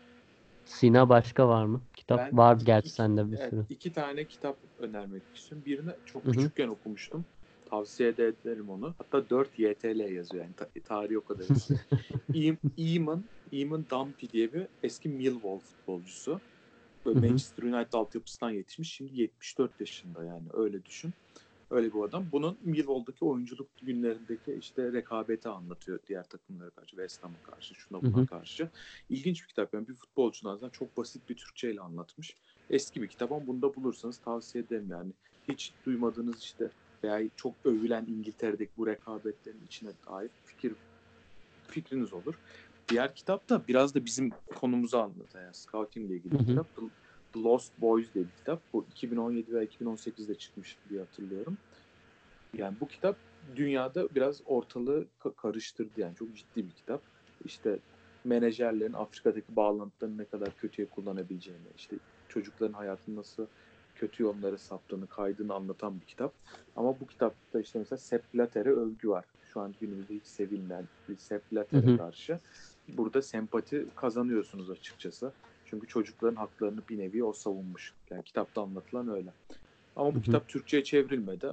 Sina başka var mı? Kitap Ben var iki- gerçi sende bir Evet, sürü. iki tane kitap önermek istiyorum. Birini çok Hı hı. küçükken okumuştum. Tavsiye de ederim onu. Hatta 4 YTL yazıyor yani. Ta- tarihi o kadar eski. Eam- Eamon, Eamon Dumpy diye bir eski Millwall futbolcusu. Böyle. Manchester United altyapısından yetişmiş. Şimdi 74 yaşında yani öyle düşün. Öyle bir adam. Bunun Millwall'daki oyunculuk günlerindeki işte rekabeti anlatıyor diğer takımlara karşı. West Ham'a karşı, şuna buna hı. karşı. İlginç bir kitap. Yani bir futbolcunun aslında çok basit bir Türkçe ile anlatmış. Eski bir kitap ama bunu da bulursanız tavsiye ederim yani. Hiç duymadığınız işte veya çok övülen İngiltere'deki bu rekabetlerin içine dair fikir fikriniz olur. Diğer kitap da biraz da bizim konumuzu anlatan yani scouting ile ilgili Hı kitap. The- Lost Boys diye bir kitap. Bu 2017 veya 2018'de çıkmış diye hatırlıyorum. Yani bu kitap dünyada biraz ortalığı ka- karıştırdı yani çok ciddi bir kitap. İşte menajerlerin Afrika'daki bağlantılarını ne kadar kötüye kullanabileceğini, işte çocukların hayatını nasıl kötü yollara saptığını, kaydını anlatan bir kitap. Ama bu kitapta işte mesela Sepp Blatter'e övgü var. Şu an günümüzde hiç sevilmeyen bir Sepp Blatter'e karşı. Burada sempati kazanıyorsunuz açıkçası. Çünkü çocukların haklarını bir nevi o savunmuş. Yani kitapta anlatılan öyle. Ama bu kitap Türkçe'ye çevrilmedi.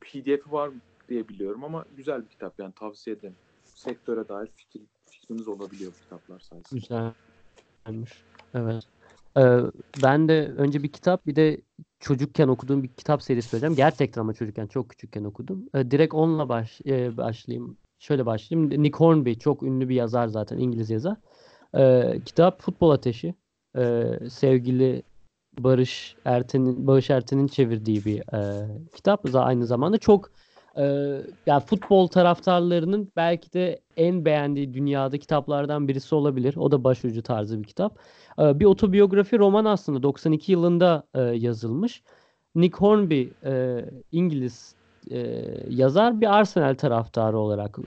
PDF'i var diye biliyorum ama güzel bir kitap yani tavsiye ederim. Sektöre dair fikir, fikriniz olabiliyor bu kitaplar sayesinde. Güzelmiş. Evet. Ee, ben de önce bir kitap bir de çocukken okuduğum bir kitap serisi söyleyeceğim. Gerçekten ama çocukken çok küçükken okudum. Ee, direkt onunla baş, e, başlayayım. Şöyle başlayayım. Nick Hornby çok ünlü bir yazar zaten İngiliz yazar. Ee, kitap Futbol Ateşi. Sevgili Barış Erten'in Barış Erten'in çevirdiği bir e, kitap. Aynı zamanda çok e, yani futbol taraftarlarının belki de en beğendiği dünyada kitaplardan birisi olabilir. O da başucu tarzı bir kitap. E, bir otobiyografi roman aslında 92 yılında e, yazılmış. Nick Hornby e, İngiliz e, yazar bir Arsenal taraftarı olarak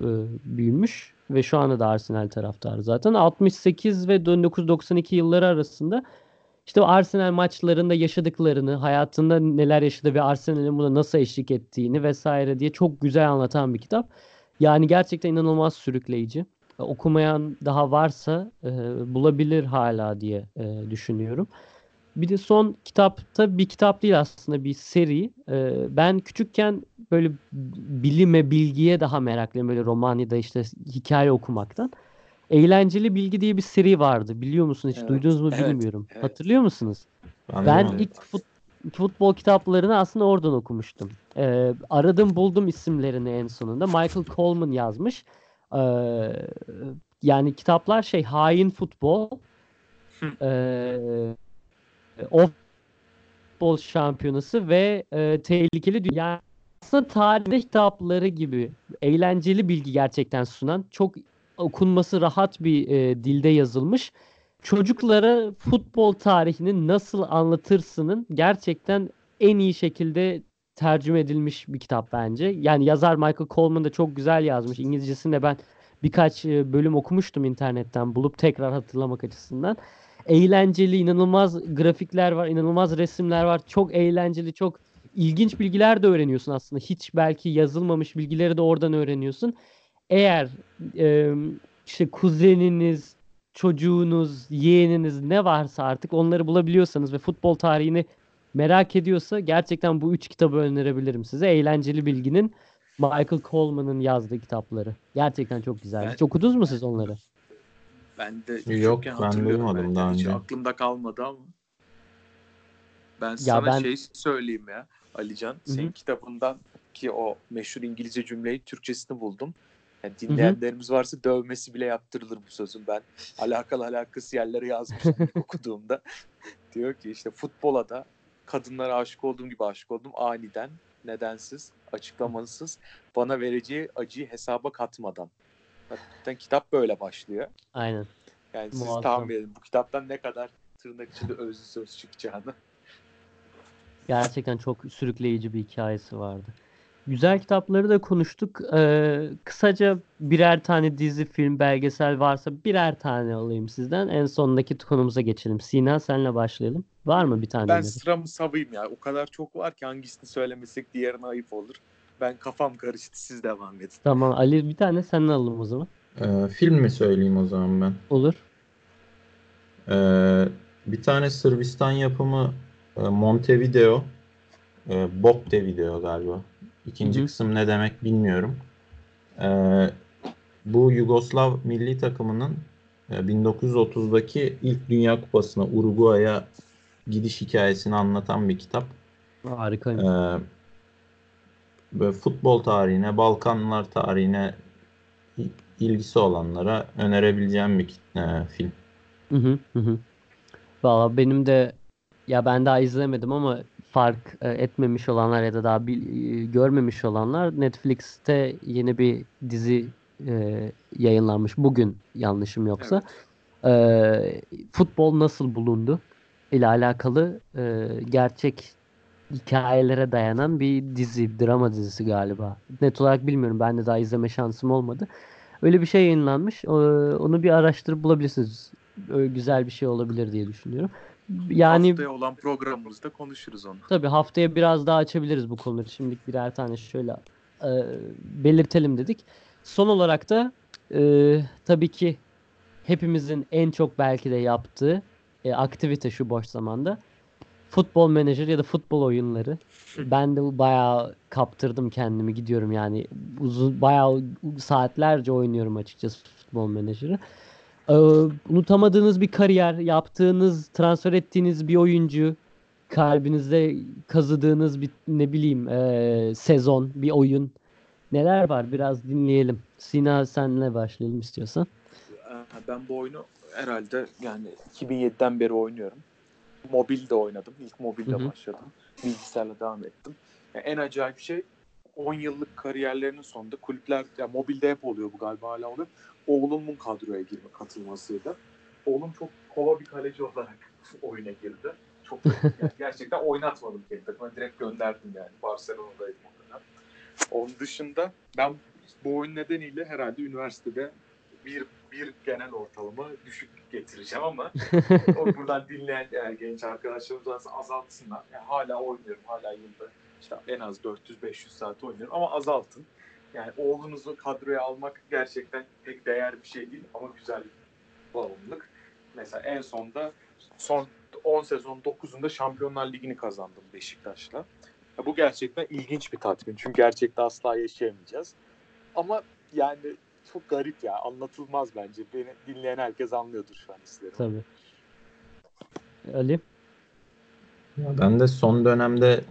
büyümüş ve şu anda da Arsenal taraftarı zaten. 68 ve 1992 yılları arasında işte o Arsenal maçlarında yaşadıklarını, hayatında neler yaşadı ve Arsenal'in buna nasıl eşlik ettiğini vesaire diye çok güzel anlatan bir kitap. Yani gerçekten inanılmaz sürükleyici. E, Okumayan daha varsa e, bulabilir hala diye e, düşünüyorum. Bir de son kitapta bir kitap değil aslında bir seri. E, ben küçükken böyle bilime, bilgiye daha meraklıyım. Böyle roman ya da işte hikaye okumaktan. Eğlenceli Bilgi diye bir seri vardı. Biliyor musun? Hiç Evet, duydunuz mu evet, bilmiyorum. evet. Hatırlıyor musunuz? Ben, Ben ilk fut- futbol kitaplarını aslında oradan okumuştum. Ee, aradım buldum isimlerini en sonunda. Michael Coleman yazmış. Ee, yani kitaplar şey hain futbol, ee, o futbol şampiyonası ve e, tehlikeli dünya. Aslında tarih kitapları gibi eğlenceli bilgi gerçekten sunan çok okunması rahat bir e, dilde yazılmış çocuklara futbol tarihini nasıl anlatırsının gerçekten en iyi şekilde tercüme edilmiş bir kitap bence. Yani yazar Michael Coleman da çok güzel yazmış. İngilizcesini de ben birkaç e, bölüm okumuştum internetten bulup tekrar hatırlamak açısından. Eğlenceli, inanılmaz grafikler var, inanılmaz resimler var. Çok eğlenceli, çok ilginç bilgiler de öğreniyorsun aslında. Hiç belki yazılmamış bilgileri de oradan öğreniyorsun. Eğer e, işte kuzeniniz, çocuğunuz, yeğeniniz ne varsa artık onları bulabiliyorsanız ve futbol tarihini merak ediyorsa gerçekten bu üç kitabı önerebilirim size. Eğlenceli Bilgi'nin Michael Coleman'ın yazdığı kitapları. Gerçekten çok güzel. Ben- Hiç okudunuz mu siz onları? Ben de Yok, ben duymadım daha Hiç önce. aklımda kalmadı ama. Ben sana ben- şey söyleyeyim ya Alican. Senin hı. kitabından ki o meşhur İngilizce cümleyi Türkçesini buldum. Yani dinleyenlerimiz varsa dövmesi bile yaptırılır bu sözün. Ben alakalı alakası yerlere yazmıştım okuduğumda. Diyor ki işte futbola da kadınlara aşık olduğum gibi aşık oldum. Aniden, nedensiz, açıklamasız, bana vereceği acıyı hesaba katmadan. Zaten kitap böyle başlıyor. Aynen. Yani siz Muazzam. tahmin edin bu kitaptan ne kadar tırnak içinde özlü söz çıkacağını. Gerçekten çok sürükleyici bir hikayesi vardı. Güzel kitapları da konuştuk. Ee, kısaca birer tane dizi, film, belgesel varsa birer tane alayım sizden. En sondaki konumuza geçelim. Sina senle başlayalım. Var mı bir tane? Ben öneri? sıramı savayım ya. O kadar çok var ki hangisini söylemesek diğerine ayıp olur. Ben kafam karıştı. Siz devam edin. Tamam Ali bir tane sen alalım o zaman. Ee, film mi söyleyeyim o zaman ben? Olur. Ee, bir tane Sırbistan yapımı e, Montevideo, e, Bob de Video galiba. İkinci Hı hı. kısım ne demek bilmiyorum. Ee, bu Yugoslav milli takımının e, 1930'daki ilk Dünya Kupası'na Uruguay'a gidiş hikayesini anlatan bir kitap. Harikaymış. Ee, böyle futbol tarihine, Balkanlar tarihine il- ilgisi olanlara önerebileceğim bir e, film. Hı hı hı hı. Valla benim de ya ben daha izlemedim ama fark e, etmemiş olanlar ya da daha bil- e, görmemiş olanlar Netflix'te yeni bir dizi e, yayınlanmış bugün yanlışım yoksa. E, futbol nasıl bulundu ile alakalı e, gerçek hikayelere dayanan bir dizi, drama dizisi galiba. Net olarak bilmiyorum. Ben de daha izleme şansım olmadı. Öyle bir şey yayınlanmış. Onu bir araştırıp bulabilirsiniz. Öyle güzel bir şey olabilir diye düşünüyorum. Yani Haftaya olan programımızda konuşuruz onu. tabii haftaya biraz daha açabiliriz bu konuları. Şimdilik birer tane şöyle e, belirtelim dedik. Son olarak da e, tabii ki hepimizin en çok belki de yaptığı e, aktivite şu boş zamanda. Futbol menajer ya da futbol oyunları. Ben de bayağı kaptırdım kendimi gidiyorum yani uzun bayağı saatlerce oynuyorum açıkçası futbol menajeri. Ee, unutamadığınız bir kariyer, yaptığınız, transfer ettiğiniz bir oyuncu, kalbinizde kazıdığınız bir ne bileyim ee, sezon, bir oyun. Neler var biraz dinleyelim. Sina senle başlayalım istiyorsan. Ee, Ben bu oyunu herhalde yani 2007'den beri oynuyorum. Mobilde oynadım. İlk mobilde başladım. Bilgisayarla devam ettim. Yani en acayip şey 10 yıllık kariyerlerinin sonunda kulüpler, ya mobilde hep oluyor bu galiba hala oluyor. Oğlumun kadroya girme katılmasıydı. Oğlum çok kova bir kaleci olarak oyuna girdi. Çok yani gerçekten oynatmadım kendi takıma. Direkt gönderdim yani. Barcelona'daydım o dönem. Onun dışında ben bu oyun nedeniyle herhalde üniversitede bir bir genel ortalama düşük getireceğim ama o buradan dinleyen yani genç arkadaşlarımız azaltsınlar. Yani hala oynuyorum. Hala yılda işte en az 400-500 saat oynuyorum ama azaltın. Yani oğlunuzu kadroya almak gerçekten pek değer bir şey değil ama güzel bir bağımlılık. Mesela en sonda son 10 sezon 9'unda Şampiyonlar Ligi'ni kazandım Beşiktaş'la. Ya bu gerçekten ilginç bir tatmin. Çünkü gerçekte asla yaşayamayacağız. Ama yani çok garip ya. Anlatılmaz bence. Beni dinleyen herkes anlıyordur şu an hislerimi. Tabii. Ali? Ya ben de son dönemde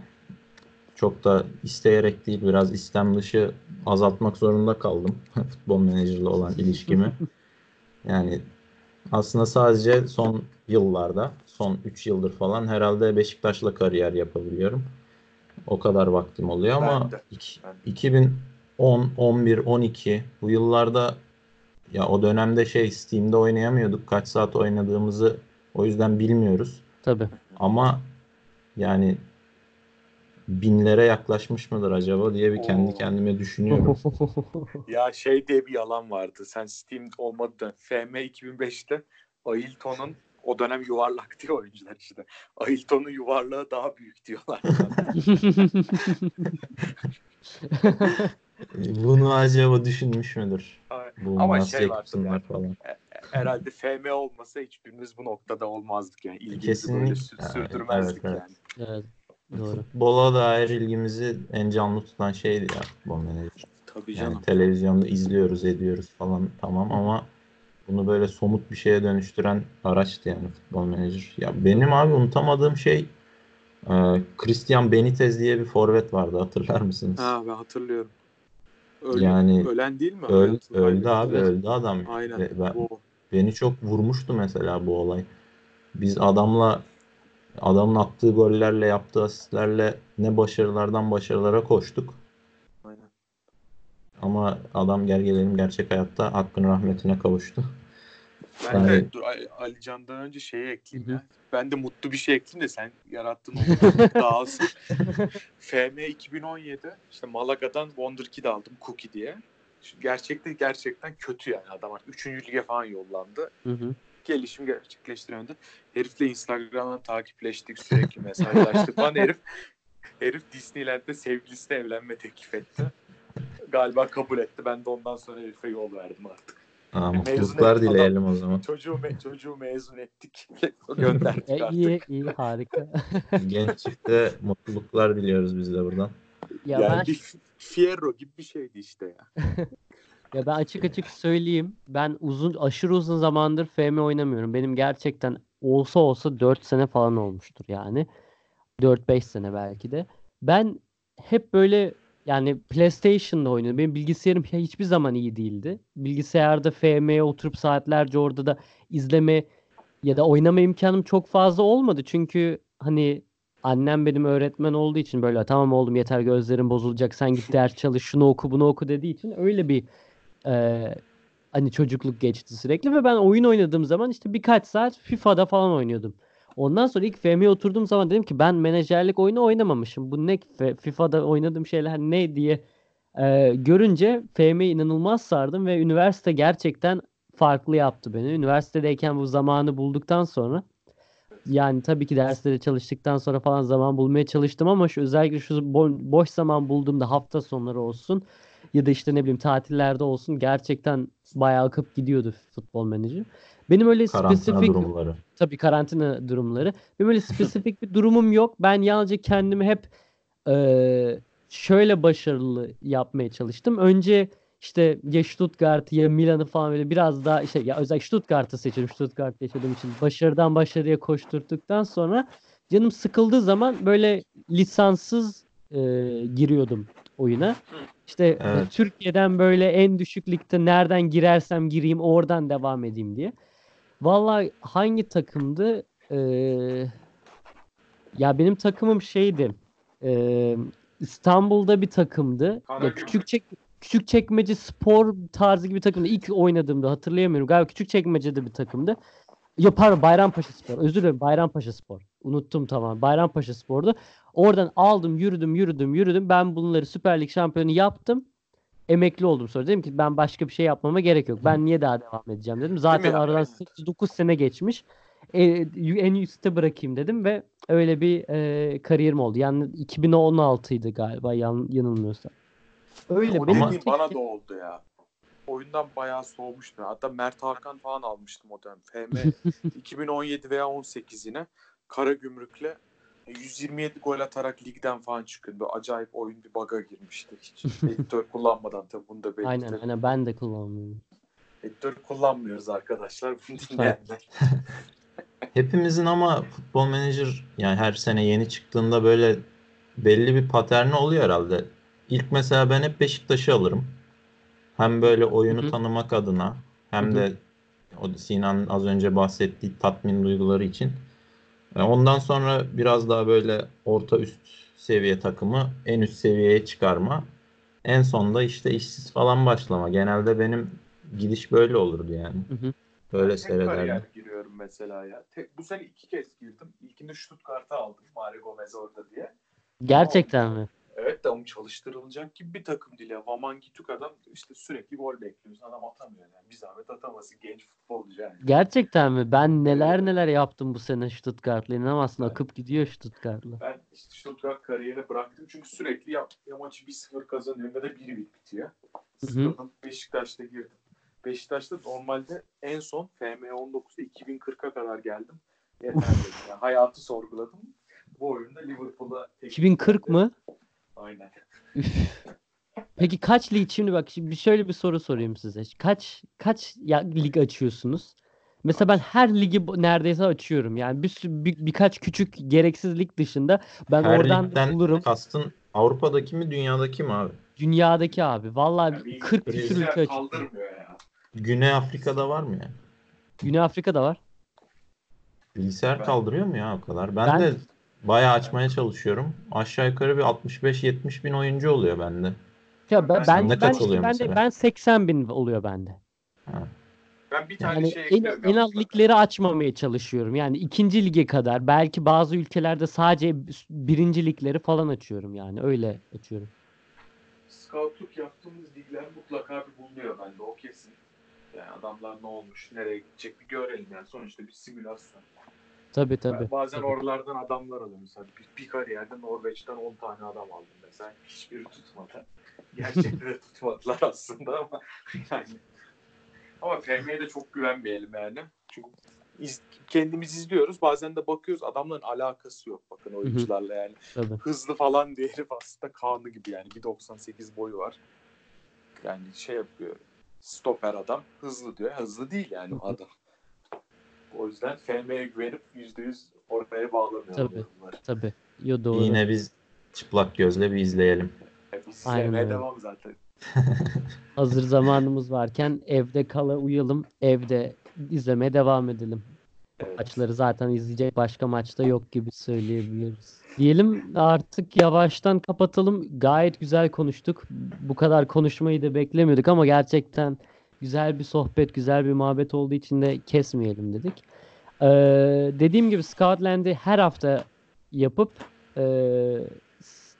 çok da isteyerek değil biraz istem dışı azaltmak zorunda kaldım futbol menajerle olan ilişkimi. Yani aslında sadece son yıllarda, son 3 yıldır falan herhalde Beşiktaş'la kariyer yapabiliyorum. O kadar vaktim oluyor ama Ben de. iki- Ben de. 2010, 11, 12 bu yıllarda ya o dönemde şey Steam'de oynayamıyorduk. Kaç saat oynadığımızı o yüzden bilmiyoruz. Tabii. Ama yani binlere yaklaşmış mıdır acaba diye bir kendi Oo. kendime düşünüyorum. Ya şey diye bir yalan vardı. Sen Steam olmadı da FM 2005'te Ailton'un o dönem yuvarlak diyor oyuncular işte. Ailton'un yuvarlağı daha büyük diyorlar. Bunu acaba düşünmüş müdür? Bu Ama şey var Jacobs'unlar yani. falan. Herhalde FM olmasa hiçbirimiz bu noktada olmazdık yani. İlgimizi böyle Kesinlikle. sü- sürdürmezdik Evet, yani. Evet, doğru. Futbola dair ilgimizi en canlı tutan şeydi ya futbol menajer. Tabii Yani canım. televizyonda izliyoruz, ediyoruz falan tamam ama bunu böyle somut bir şeye dönüştüren araçtı yani futbol menajer. Ya benim abi unutamadığım şey e, Christian Benitez diye bir forvet vardı hatırlar mısınız? Ha ben hatırlıyorum. Öyle, Yani ölen değil mi? Öl, öldü abi Evet. öldü adam. Aynen. Ve ben- beni çok vurmuştu mesela bu olay. Biz adamla adamın attığı gollerle yaptığı asistlerle ne başarılardan başarılara koştuk. Aynen. Ama adam gel gelelim gerçek hayatta hakkın rahmetine kavuştu. Ben Yani- de dur Ali- Ali Can'dan önce şeyi ekleyeyim ya. Ben de mutlu bir şey ekleyeyim de sen yarattın onu dağılsın. FM 2017 işte Malaga'dan Wonderkid aldım Cookie diye. Şu Gerçekte gerçekten kötü yani adam. Üçüncü lige falan yollandı. Hı hı. Gelişim gerçekleştiremedi. Herifle Instagram'dan takipleştik sürekli mesajlaştık falan. Herif herif Disneyland'de sevgilisine evlenme teklif etti. Galiba kabul etti. Ben de ondan sonra herife yol verdim artık. Aa, mutluluklar dileyelim o zaman. Çocuğu, me- çocuğu mezun ettik. Gönderdik E, artık. iyi, iyi, harika. Genç çifte mutluluklar diliyoruz biz de buradan. Ya yani ben bir Fierro gibi bir şeydi işte ya. Ya ben açık açık söyleyeyim. Ben uzun aşırı uzun zamandır FM oynamıyorum. Benim gerçekten olsa olsa 4 sene falan olmuştur yani. 4-5 sene belki de. Ben hep böyle yani PlayStation'da oynadım. Benim bilgisayarım ya hiçbir zaman iyi değildi. Bilgisayarda FM'ye oturup saatlerce orada da izleme ya da oynama imkanım çok fazla olmadı. Çünkü hani annem benim öğretmen olduğu için böyle tamam oğlum yeter gözlerin bozulacak sen git ders çalış şunu oku bunu oku dediği için öyle bir e, hani çocukluk geçti sürekli ve ben oyun oynadığım zaman işte birkaç saat FIFA'da falan oynuyordum. Ondan sonra ilk FM'ye oturduğum zaman dedim ki ben menajerlik oyunu oynamamışım. Bu ne FIFA'da oynadığım şeyler ne diye e, görünce FM'ye inanılmaz sardım ve üniversite gerçekten farklı yaptı beni. Üniversitedeyken bu zamanı bulduktan sonra yani tabii ki derslere çalıştıktan sonra falan zaman bulmaya çalıştım ama şu özellikle şu bo- boş zaman bulduğumda hafta sonları olsun ya da işte ne bileyim tatillerde olsun gerçekten bayağı akıp gidiyordu futbol menajeri. Benim öyle Karantina spesifik durumları. tabii karantina durumları. Benim öyle spesifik bir durumum yok. Ben yalnızca kendimi hep eee, şöyle başarılı yapmaya çalıştım. Önce işte ya Stuttgart ya Milan'ı falan böyle biraz daha işte ya özellikle Stuttgart'ı seçelim. Stuttgart yaşadığım için başarıdan başarıya koşturduktan sonra canım sıkıldığı zaman böyle lisanssız eee, giriyordum oyuna. İşte Evet. Türkiye'den böyle en düşük ligde nereden girersem gireyim oradan devam edeyim diye. Vallahi hangi takımdı? Ee, ya benim takımım şeydi. Ee, İstanbul'da bir takımdı. Ya küçük çek küçük çekmece spor tarzı gibi bir takımdı. İlk oynadığımda hatırlayamıyorum. Galiba küçük çekmecede bir takımdı. Ya pardon Bayrampaşa Spor. Özür dilerim Bayrampaşa Spor. Unuttum tamam. Bayrampaşa Spor'du. Oradan aldım, yürüdüm, yürüdüm, yürüdüm. Ben bunları Süper Lig şampiyonu yaptım. Emekli oldum sonra. Dedim ki ben başka bir şey yapmama gerek yok. Ben niye daha devam edeceğim dedim. Zaten aradan Evet. 8-9 sene geçmiş. E, en üstte bırakayım dedim ve öyle bir e, kariyerim oldu. Yani 2016'ydı galiba yan, yanılmıyorsam. Öyle o benim bana da oldu ya. Oyundan bayağı soğumuştum. Hatta Mert Hakan falan almıştım o dönem. FM 2017 veya 18 yine. Karagümrük'le 127 gol atarak ligden falan çıkıyordu. Böyle acayip oyun bir baga girmişti. Hiç editör kullanmadan tabii bunu da belirtelim. Aynen aynen ben de kullanmıyorum. Editör kullanmıyoruz arkadaşlar. Bunu dinleyenler. Hepimizin ama futbol menajer yani her sene yeni çıktığında böyle belli bir paterni oluyor herhalde. İlk mesela ben hep Beşiktaş'ı alırım. Hem böyle oyunu Hı hı. tanımak adına hem Hı hı. de o Sinan'ın az önce bahsettiği tatmin duyguları için. E, Ondan sonra biraz daha böyle orta üst seviye takımı en üst seviyeye çıkarma. En sonda işte işsiz falan başlama. Genelde benim gidiş böyle olurdu yani. Hı hı. Böyle seyrederdim. giriyorum mesela ya. Tek, bu sene iki kez girdim. İlkinde Stuttgart'a aldım. Mario Gomez orada diye. Gerçekten mi? Evet de ama çalıştırılacak gibi bir takım ya. Vaman Gituk adam işte sürekli gol bekliyorsun. Adam atamıyor yani. Bir zahmet ataması genç futbolcu yani. Gerçekten mi? Ben neler neler yaptım bu sene Stuttgart'la. İnanamazsın Evet. akıp gidiyor Stuttgart'la. Ben işte Stuttgart kariyeri bıraktım çünkü sürekli ya, ya maçı 1-0 kazanıyorum ya da 1-1 bitiyor. Sıkıldım. Beşiktaş'ta girdim. Beşiktaş'ta normalde en son FM19'da 2040'a kadar geldim. Yeter. Yani hayatı sorguladım. Bu oyunda Liverpool'a tek- 2040 mı? Aynen. Peki kaç lig şimdi bak şimdi bir şöyle bir soru sorayım size. Kaç kaç ya, lig açıyorsunuz? Mesela ben her ligi neredeyse açıyorum. Yani bir, bir birkaç küçük gereksiz lig dışında ben Her oradan ligden bulurum. kastın Avrupa'daki mi dünyadaki mi abi? Dünyadaki abi. Vallahi Yani bir- 40 bir küsur şeyler ülke açıyorum. kaldırmıyor ya. Güney Afrika'da var mı yani? Güney Afrika'da var. Bilgisayar Ben- kaldırıyor mu ya o kadar? Ben, Ben- de bayağı açmaya çalışıyorum. Aşağı yukarı bir 65-70 bin oyuncu oluyor bende. Ya ben ben, ben, kaç oluyor ben, mesela? ben 80 bin oluyor bende. Ben bir tane Yani şey en, en yalnız. ligleri açmamaya çalışıyorum. Yani ikinci lige kadar. Belki bazı ülkelerde sadece birinci ligleri falan açıyorum yani. Öyle açıyorum. Scoutluk yaptığımız ligler mutlaka bir bulunuyor bende o kesin. Yani adamlar ne olmuş, nereye gidecek bir görelim yani. Sonuçta bir simülasyon. Tabii tabii. bazen tabii. oralardan adamlar alıyorum. Mesela bir, bir kariyerde Norveç'ten 10 tane adam aldım mesela. Hiçbiri tutmadı. Gerçekten de tutmadılar aslında ama yani. Ama FM'ye de çok güvenmeyelim yani. Çünkü iz- kendimiz izliyoruz. Bazen de bakıyoruz adamların alakası yok bakın oyuncularla yani. tabii. Hızlı falan diye herif aslında Kaan'ı gibi yani. 1.98 boyu var. Yani şey yapıyor. Stoper adam. Hızlı diyor. Hızlı değil yani o adam. O yüzden FM'ye güvenip %100 oraya bağlamıyorum. Tabii. bunları. Tabii. Yo doğru. Yine biz çıplak gözle bir izleyelim. Hep biz izlemeye devam zaten. Hazır zamanımız varken evde kala uyalım. Evde izlemeye devam edelim. Evet. maçları zaten izleyecek başka maçta yok gibi söyleyebiliriz. Diyelim artık yavaştan kapatalım. Gayet güzel konuştuk. Bu kadar konuşmayı da beklemiyorduk ama gerçekten güzel bir sohbet, güzel bir muhabbet olduğu için de kesmeyelim dedik. Ee, dediğim gibi Scoutland'i her hafta yapıp e,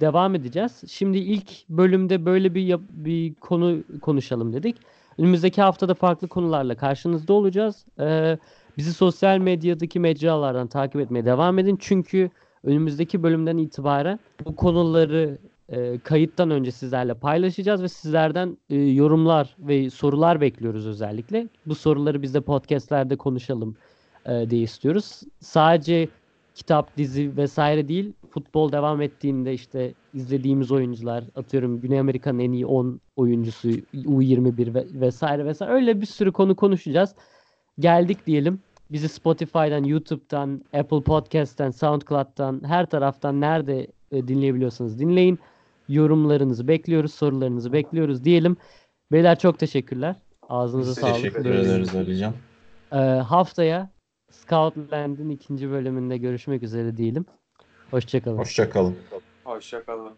devam edeceğiz. Şimdi ilk bölümde böyle bir yap- bir konu konuşalım dedik. Önümüzdeki haftada farklı konularla karşınızda olacağız. Ee, bizi sosyal medyadaki mecralardan takip etmeye devam edin. Çünkü önümüzdeki bölümden itibaren bu konuları e, kayıttan önce sizlerle paylaşacağız ve sizlerden e, yorumlar ve sorular bekliyoruz özellikle. Bu soruları biz de podcastlerde konuşalım e, diye istiyoruz. Sadece kitap, dizi vesaire değil, futbol devam ettiğinde işte izlediğimiz oyuncular, atıyorum Güney Amerika'nın en iyi 10 oyuncusu, U21 ve, vesaire vesaire öyle bir sürü konu konuşacağız. Geldik diyelim. Bizi Spotify'dan, YouTube'dan, Apple Podcast'ten, SoundCloud'dan, her taraftan nerede e, dinleyebiliyorsanız dinleyin. Yorumlarınızı bekliyoruz, sorularınızı bekliyoruz diyelim. Beyler çok teşekkürler. Ağzınıza Biz sağlık. Teşekkür ederiz Alican. Ee, haftaya Scoutland'in ikinci bölümünde görüşmek üzere diyelim. Hoşçakalın. Hoşça kalın. Hoşçakalın.